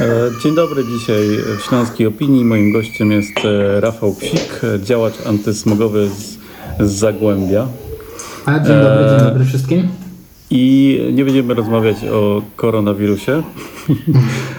E, dzień dobry, dzisiaj w Śląskiej Opinii. Moim gościem jest e, Rafał Psik, e, działacz antysmogowy z, z Zagłębia. A, dzień dobry, dzień dobry wszystkim. I nie będziemy rozmawiać o koronawirusie.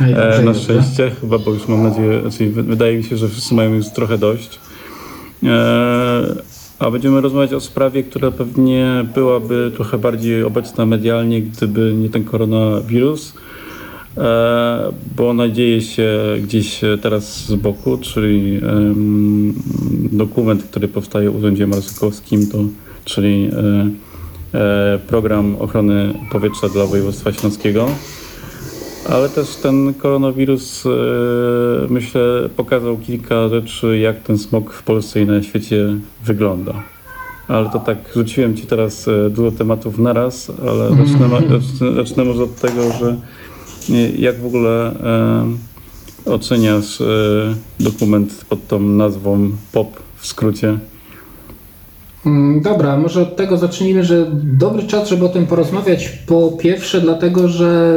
Dobrze, E, na dobrze. szczęście, chyba, bo już mam nadzieję, znaczy wy- wydaje mi się, że wszyscy mają już trochę dość. E, a będziemy rozmawiać o sprawie, która pewnie byłaby trochę bardziej obecna medialnie, gdyby nie ten koronawirus. E, bo ona dzieje się gdzieś teraz z boku, czyli dokument, który powstaje w Urzędzie Marszałkowskim, to, czyli e, e, program ochrony powietrza dla województwa śląskiego. Ale też ten koronawirus, e, myślę, pokazał kilka rzeczy, jak ten smog w Polsce i na świecie wygląda. Ale to tak, rzuciłem Ci teraz e, dużo tematów naraz, ale zacznę, zacznę, zacznę może od tego, że e, jak w ogóle e, oceniasz e, dokument pod tą nazwą POP w skrócie? Mm, Dobra, może od tego zacznijmy, że dobry czas, żeby o tym porozmawiać. Po pierwsze, dlatego, że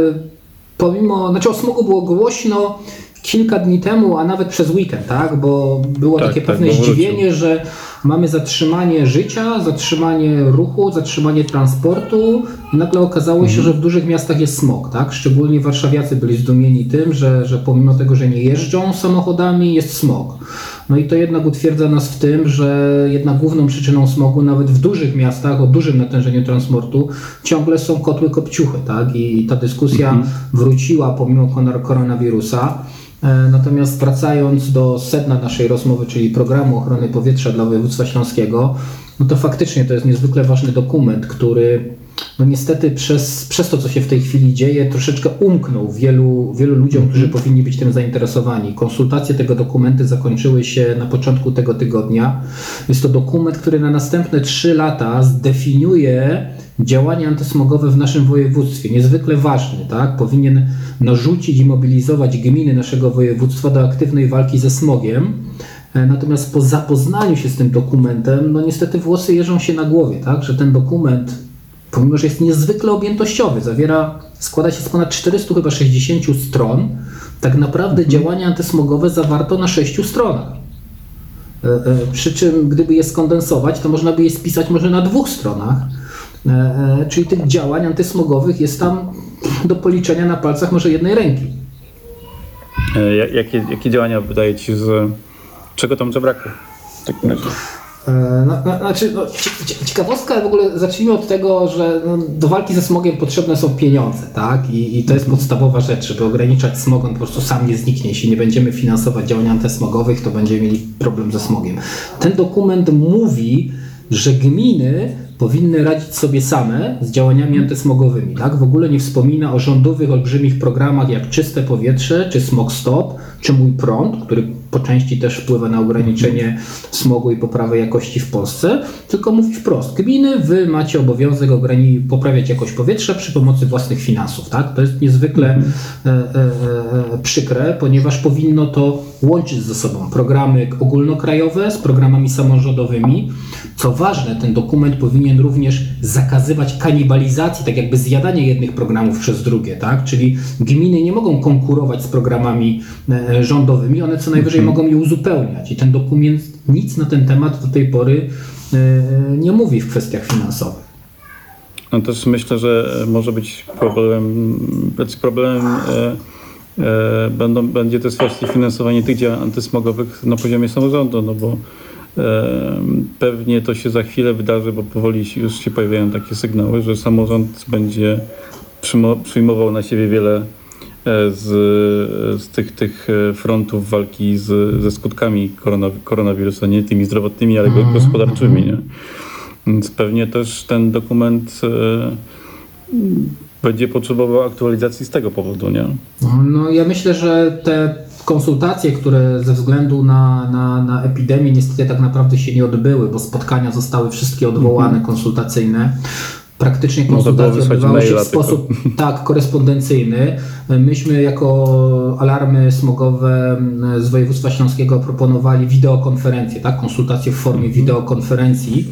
pomimo, znaczy o smogu było głośno kilka dni temu, a nawet przez weekend, tak? Bo było Tak, takie tak, pewne bo wrócił. zdziwienie, że mamy zatrzymanie życia, zatrzymanie ruchu, zatrzymanie transportu. I nagle okazało Mhm. się, że w dużych miastach jest smog, tak? Szczególnie warszawiacy byli zdumieni tym, że, że pomimo tego, że nie jeżdżą samochodami, jest smog. No i to jednak utwierdza nas w tym, że jednak główną przyczyną smogu, nawet w dużych miastach o dużym natężeniu transportu, ciągle są kotły kopciuchy, tak? I, i ta dyskusja wróciła pomimo konar- koronawirusa. E, Natomiast wracając do sedna naszej rozmowy, czyli programu ochrony powietrza dla województwa śląskiego, no to faktycznie to jest niezwykle ważny dokument, który no niestety przez, przez to, co się w tej chwili dzieje, troszeczkę umknął wielu, wielu ludziom, którzy powinni być tym zainteresowani. Konsultacje tego dokumentu zakończyły się na początku tego tygodnia. Jest to dokument, który na następne trzy lata zdefiniuje działania antysmogowe w naszym województwie. Niezwykle ważny, tak? Powinien narzucić i mobilizować gminy naszego województwa do aktywnej walki ze smogiem. E, Natomiast po zapoznaniu się z tym dokumentem, no niestety włosy jeżą się na głowie, tak? Że ten dokument, pomimo że jest niezwykle objętościowy, zawiera, składa się z ponad 400 chyba 60 stron, tak naprawdę działania antysmogowe zawarto na 6 stronach. E, e, Przy czym, gdyby je skondensować, to można by je spisać może na dwóch stronach. E, Czyli tych działań antysmogowych jest tam do policzenia na palcach może jednej ręki. Jak- jakie, jakie działania wydaje Ci, że czego tam zabrakło? w takim razie? E, No, no, znaczy, no, ci- ci- ciekawostka w ogóle, zacznijmy od tego, że no, do walki ze smogiem potrzebne są pieniądze, tak? I, I to jest podstawowa rzecz, żeby ograniczać smog, on po prostu sam nie zniknie. Jeśli nie będziemy finansować działań antysmogowych, to będziemy mieli problem ze smogiem. Ten dokument mówi, że gminy powinny radzić sobie same z działaniami antysmogowymi, tak? W ogóle nie wspomina o rządowych, olbrzymich programach jak Czyste Powietrze, czy Smog Stop, czy Mój Prąd, który po części też wpływa na ograniczenie smogu i poprawę jakości w Polsce, tylko mówi wprost, gminy, wy macie obowiązek poprawiać jakość powietrza przy pomocy własnych finansów, tak? To jest niezwykle e, e, e, przykre, ponieważ powinno to łączyć ze sobą programy ogólnokrajowe z programami samorządowymi. Co ważne, ten dokument powinien również zakazywać kanibalizacji, tak jakby zjadania jednych programów przez drugie, tak? Czyli gminy nie mogą konkurować z programami e, rządowymi, one co najwyżej mogą je uzupełniać. I ten dokument nic na ten temat do tej pory e, nie mówi w kwestiach finansowych. No też myślę, że może być problem, znaczy problemem e, e, będą, będzie też właśnie finansowanie tych działań antysmogowych na poziomie samorządu, no bo pewnie to się za chwilę wydarzy, bo powoli się- już się pojawiają takie sygnały, że samorząd będzie przyjmo- przyjmował na siebie wiele e, z, z tych, tych e, frontów walki z, ze skutkami korona, koronawirusa, nie tymi zdrowotnymi, ale gospodarczymi. Nie? Więc pewnie też ten dokument e, będzie potrzebował aktualizacji z tego powodu, nie? No ja myślę, że te konsultacje, które ze względu na, na, na epidemię niestety tak naprawdę się nie odbyły, bo spotkania zostały wszystkie odwołane konsultacyjne. Praktycznie Można było konsultacje odbywały się w maila tylko. sposób tak korespondencyjny. Myśmy jako alarmy smogowe mm, z województwa śląskiego proponowali wideokonferencję, tak? konsultacje w formie wideokonferencji.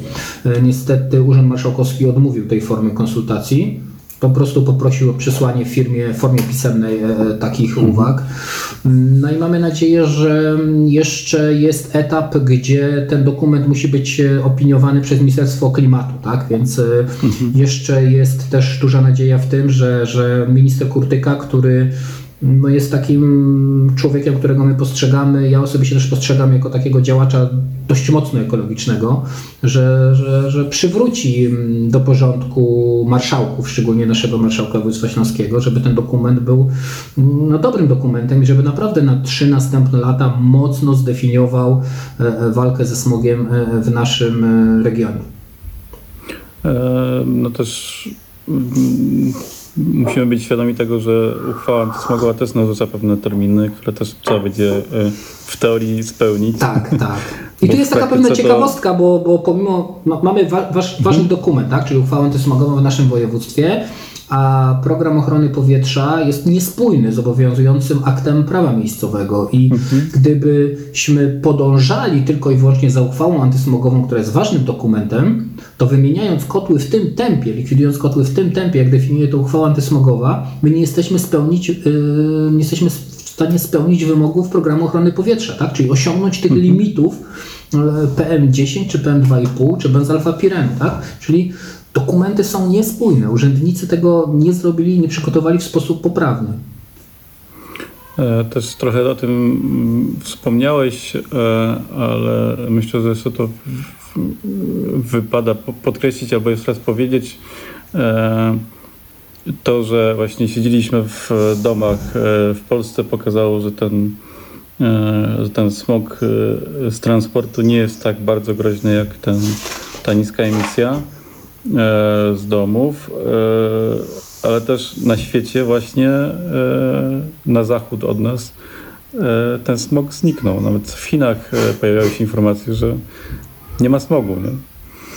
E, Niestety Urząd Marszałkowski odmówił tej formy konsultacji. Po prostu poprosił o przesłanie w firmie w formie pisemnej e, takich uwag. No i mamy nadzieję, że jeszcze jest etap, gdzie ten dokument musi być e, opiniowany przez Ministerstwo Klimatu, tak? Więc e, jeszcze jest też duża nadzieja w tym, że, że minister Kurtyka, który no jest takim człowiekiem, którego my postrzegamy, ja osobiście też postrzegam jako takiego działacza dość mocno ekologicznego, że, że, że przywróci mm, do porządku marszałków, szczególnie naszego marszałka województwa śląskiego, żeby ten dokument był mm, no, dobrym dokumentem i żeby naprawdę na trzy następne lata mocno zdefiniował e, e, walkę ze smogiem e, w naszym regionie. No też mm, musimy być świadomi tego, że uchwała antysmogowa też narzuca pewne terminy, które też trzeba będzie e, w teorii spełnić. Tak, tak. I tu jest taka pewna ciekawostka, bo, bo pomimo, ma, mamy wa, waż, ważny dokument, tak, czyli uchwałę antysmogową w naszym województwie, a program ochrony powietrza jest niespójny z obowiązującym aktem prawa miejscowego i gdybyśmy podążali tylko i wyłącznie za uchwałą antysmogową, która jest ważnym dokumentem, to wymieniając kotły w tym tempie, likwidując kotły w tym tempie, jak definiuje to uchwała antysmogowa, my nie jesteśmy spełnić, yy, nie jesteśmy w stanie spełnić wymogów programu ochrony powietrza, tak? czyli osiągnąć tych limitów e, PM10 czy PM2,5 czy benzalfapirenu, tak? czyli dokumenty są niespójne. Urzędnicy tego nie zrobili, nie przygotowali w sposób poprawny. E, Też trochę o tym mm, wspomniałeś, e, ale myślę, że jeszcze to wypada po- podkreślić albo jeszcze raz powiedzieć. e, To, że właśnie siedzieliśmy w domach w Polsce pokazało, że ten, że ten smog z transportu nie jest tak bardzo groźny jak ten, ta niska emisja z domów, e, ale też na świecie właśnie e, na zachód od nas e, ten smog zniknął. Nawet w Chinach e, pojawiały się informacje, że nie ma smogu. Nie?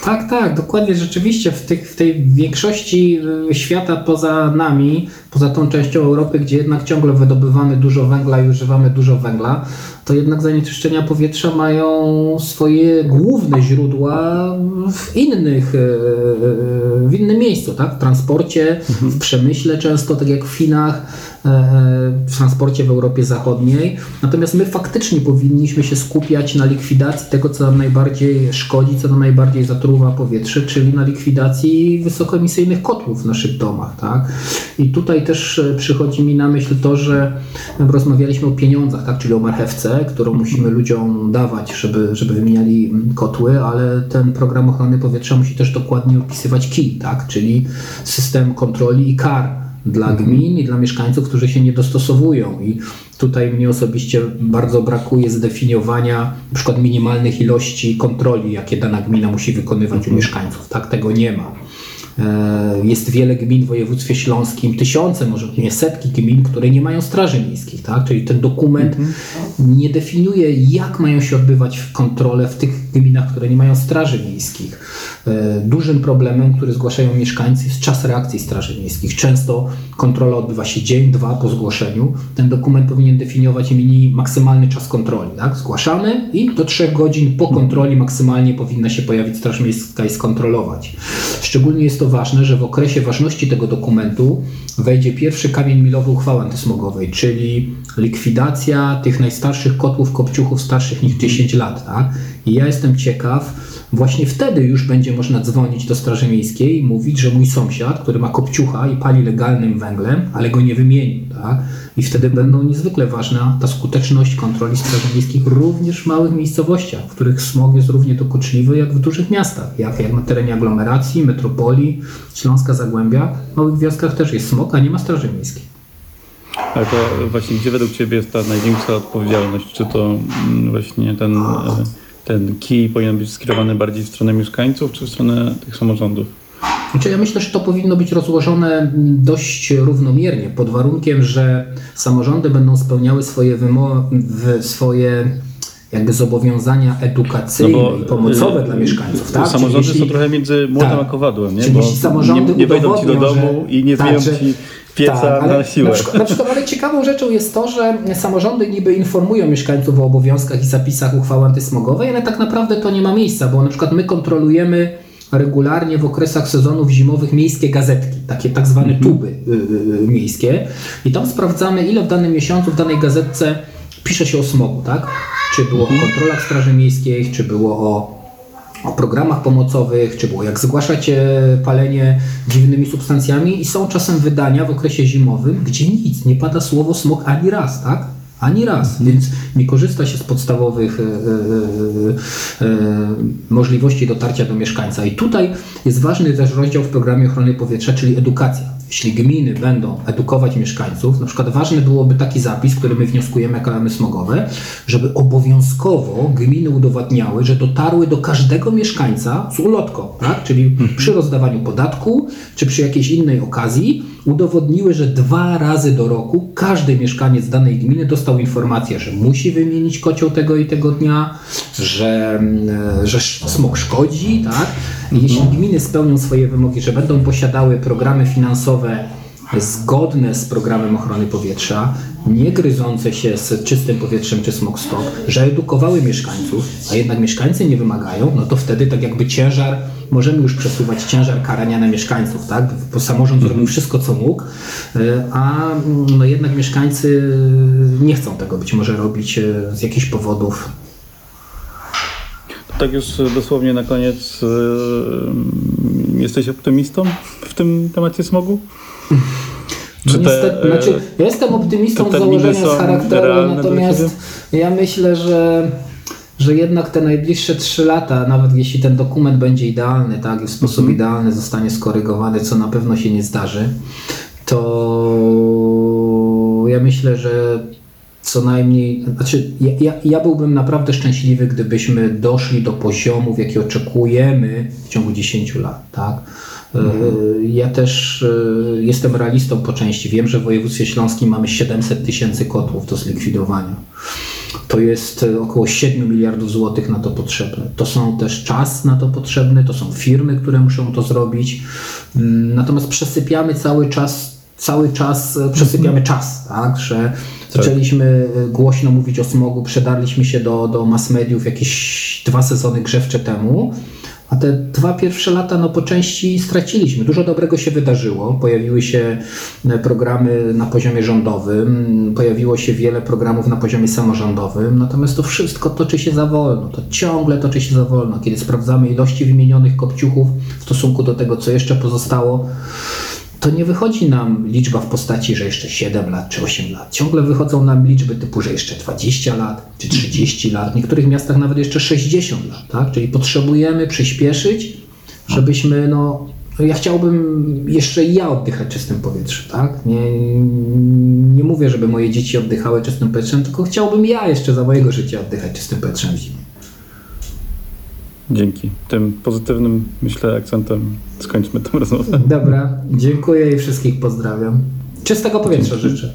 Tak, tak, dokładnie. Rzeczywiście w, tych, w tej większości świata poza nami, poza tą częścią Europy, gdzie jednak ciągle wydobywamy dużo węgla i używamy dużo węgla, to jednak zanieczyszczenia powietrza mają swoje główne źródła w innych, y, y, w innym miejscu, tak? W transporcie, w przemyśle często, tak jak w Chinach, e, w transporcie w Europie Zachodniej. Natomiast my faktycznie powinniśmy się skupiać na likwidacji tego, co nam najbardziej szkodzi, co nam najbardziej zatruwa powietrze, czyli na likwidacji wysokoemisyjnych kotłów w naszych domach. Tak? I tutaj też e, przychodzi mi na myśl to, że rozmawialiśmy o pieniądzach, tak? czyli o marchewce, którą musimy ludziom dawać, żeby, żeby wymieniali mm, kotły, ale ten program ochrony powietrza musi też dokładnie opisywać kij, tak? czyli system kontroli i kar dla gmin i dla mieszkańców, którzy się nie dostosowują. I tutaj mnie osobiście bardzo brakuje zdefiniowania na przykład minimalnych ilości kontroli, jakie dana gmina musi wykonywać u mieszkańców. Tak, tego nie ma. E, Jest wiele gmin w województwie śląskim, tysiące, może nie setki gmin, które nie mają straży miejskich, tak? Czyli ten dokument nie definiuje, jak mają się odbywać kontrole w tych gminach, które nie mają straży miejskich. E, Dużym problemem, który zgłaszają mieszkańcy, jest czas reakcji straży miejskich. Często kontrola odbywa się dzień, dwa po zgłoszeniu. Ten dokument powinien definiować mini maksymalny czas kontroli. Tak? Zgłaszamy i do trzech godzin po kontroli maksymalnie powinna się pojawić straż miejska i skontrolować. Szczególnie jest to ważne, że w okresie ważności tego dokumentu wejdzie pierwszy kamień milowy uchwały antysmogowej, czyli likwidacja tych najstarszych kotłów kopciuchów starszych niż 10 lat. Tak? I ja jestem ciekaw, właśnie wtedy już będzie można dzwonić do Straży Miejskiej i mówić, że mój sąsiad, który ma kopciucha i pali legalnym węglem, ale go nie wymienił. Tak? I wtedy będą niezwykle ważna ta skuteczność kontroli Straży Miejskich również w małych miejscowościach, w których smog jest równie dokuczliwy jak w dużych miastach, jak, jak na terenie aglomeracji, metropolii, Śląska Zagłębia. W małych wioskach też jest smog, a nie ma Straży Miejskiej. Ale to właśnie gdzie według Ciebie jest ta największa odpowiedzialność? Czy to mm, właśnie ten, e, ten kij powinien być skierowany bardziej w stronę mieszkańców, czy w stronę tych samorządów? Znaczy ja myślę, że to powinno być rozłożone dość równomiernie, pod warunkiem, że samorządy będą spełniały swoje swoje jakby zobowiązania edukacyjne i pomocowe y, dla mieszkańców. Tak? Samorządy jeśli- są trochę między młotem Tak. a kowadłem, nie? Czyli jeśli samorządy nie, nie wejdą ci do domu że- i nie tak, ci pieca tak, na siłę. Na przykład, na przykład, ale ciekawą rzeczą jest to, że samorządy niby informują mieszkańców o obowiązkach i zapisach uchwały antysmogowej, ale tak naprawdę to nie ma miejsca, bo na przykład my kontrolujemy regularnie w okresach sezonów zimowych miejskie gazetki, takie tak zwane tuby y, y, y, miejskie i tam sprawdzamy ile w danym miesiącu w danej gazetce pisze się o smogu, tak? Czy było o kontrolach Straży Miejskiej, czy było o o programach pomocowych, czy było jak zgłaszać palenie dziwnymi substancjami i są czasem wydania w okresie zimowym, gdzie nic, nie pada słowo smog ani raz, tak? Ani raz, więc nie korzysta się z podstawowych e, e, e, możliwości dotarcia do mieszkańca. I tutaj jest ważny też rozdział w programie ochrony powietrza, czyli edukacja. Jeśli gminy będą edukować mieszkańców, na przykład ważny byłoby taki zapis, który my wnioskujemy jako smogowe, żeby obowiązkowo gminy udowadniały, że dotarły do każdego mieszkańca z ulotką, tak? czyli przy rozdawaniu podatku, czy przy jakiejś innej okazji, udowodniły, że dwa razy do roku każdy mieszkaniec danej gminy dostał informację, że musi wymienić kocioł tego i tego dnia, że, mm, że smog szkodzi, tak? Jeśli gminy spełnią swoje wymogi, że będą posiadały programy finansowe zgodne z programem ochrony powietrza, nie gryzące się z czystym powietrzem czy smog stop, że edukowały mieszkańców, a jednak mieszkańcy nie wymagają, no to wtedy tak jakby ciężar, możemy już przesuwać ciężar karania na mieszkańców, tak? Bo samorząd zrobił wszystko, co mógł, y, a no jednak mieszkańcy nie chcą tego być może robić y, z jakichś powodów. Tak już dosłownie na koniec. Jesteś optymistą w tym temacie smogu? Czy te, niestety, e, znaczy, ja jestem optymistą z założenia, z charakteru, natomiast ja myślę, że, że jednak te najbliższe trzy lata, nawet jeśli ten dokument będzie idealny, tak, i w sposób Mhm. idealny zostanie skorygowany, co na pewno się nie zdarzy, to ja myślę, że co najmniej, znaczy ja, ja, ja byłbym naprawdę szczęśliwy, gdybyśmy doszli do poziomu, w jaki oczekujemy w ciągu 10 lat, tak? E, Ja też e, jestem realistą po części. Wiem, że w województwie śląskim mamy 700 tysięcy kotłów do zlikwidowania. To jest e, około 7 miliardów złotych na to potrzebne. To są też czas na to potrzebny, to są firmy, które muszą to zrobić. Mm, Natomiast przesypiamy cały czas, cały czas e, przesypiamy czas, tak? Że zaczęliśmy e, głośno mówić o smogu, przedarliśmy się do, do mass mediów jakieś dwa sezony grzewcze temu. A te dwa pierwsze lata, no po części straciliśmy. Dużo dobrego się wydarzyło. Pojawiły się e, programy na poziomie rządowym, pojawiło się wiele programów na poziomie samorządowym, natomiast to wszystko toczy się za wolno. To ciągle toczy się za wolno. Kiedy sprawdzamy ilości wymienionych kopciuchów w stosunku do tego, co jeszcze pozostało, to nie wychodzi nam liczba w postaci, że jeszcze 7 lat czy 8 lat. Ciągle wychodzą nam liczby typu, że jeszcze 20 lat czy 30 lat, w niektórych miastach nawet jeszcze 60 lat, tak? Czyli potrzebujemy przyspieszyć, żebyśmy, no, no ja chciałbym jeszcze ja oddychać czystym powietrzem, tak? Nie, nie mówię, żeby moje dzieci oddychały czystym powietrzem, tylko chciałbym ja jeszcze za mojego życia oddychać czystym powietrzem w zimie. Dzięki. Tym pozytywnym, myślę, akcentem skończmy tę rozmowę. Dobra, dziękuję i wszystkich pozdrawiam. Czystego powietrza życzę.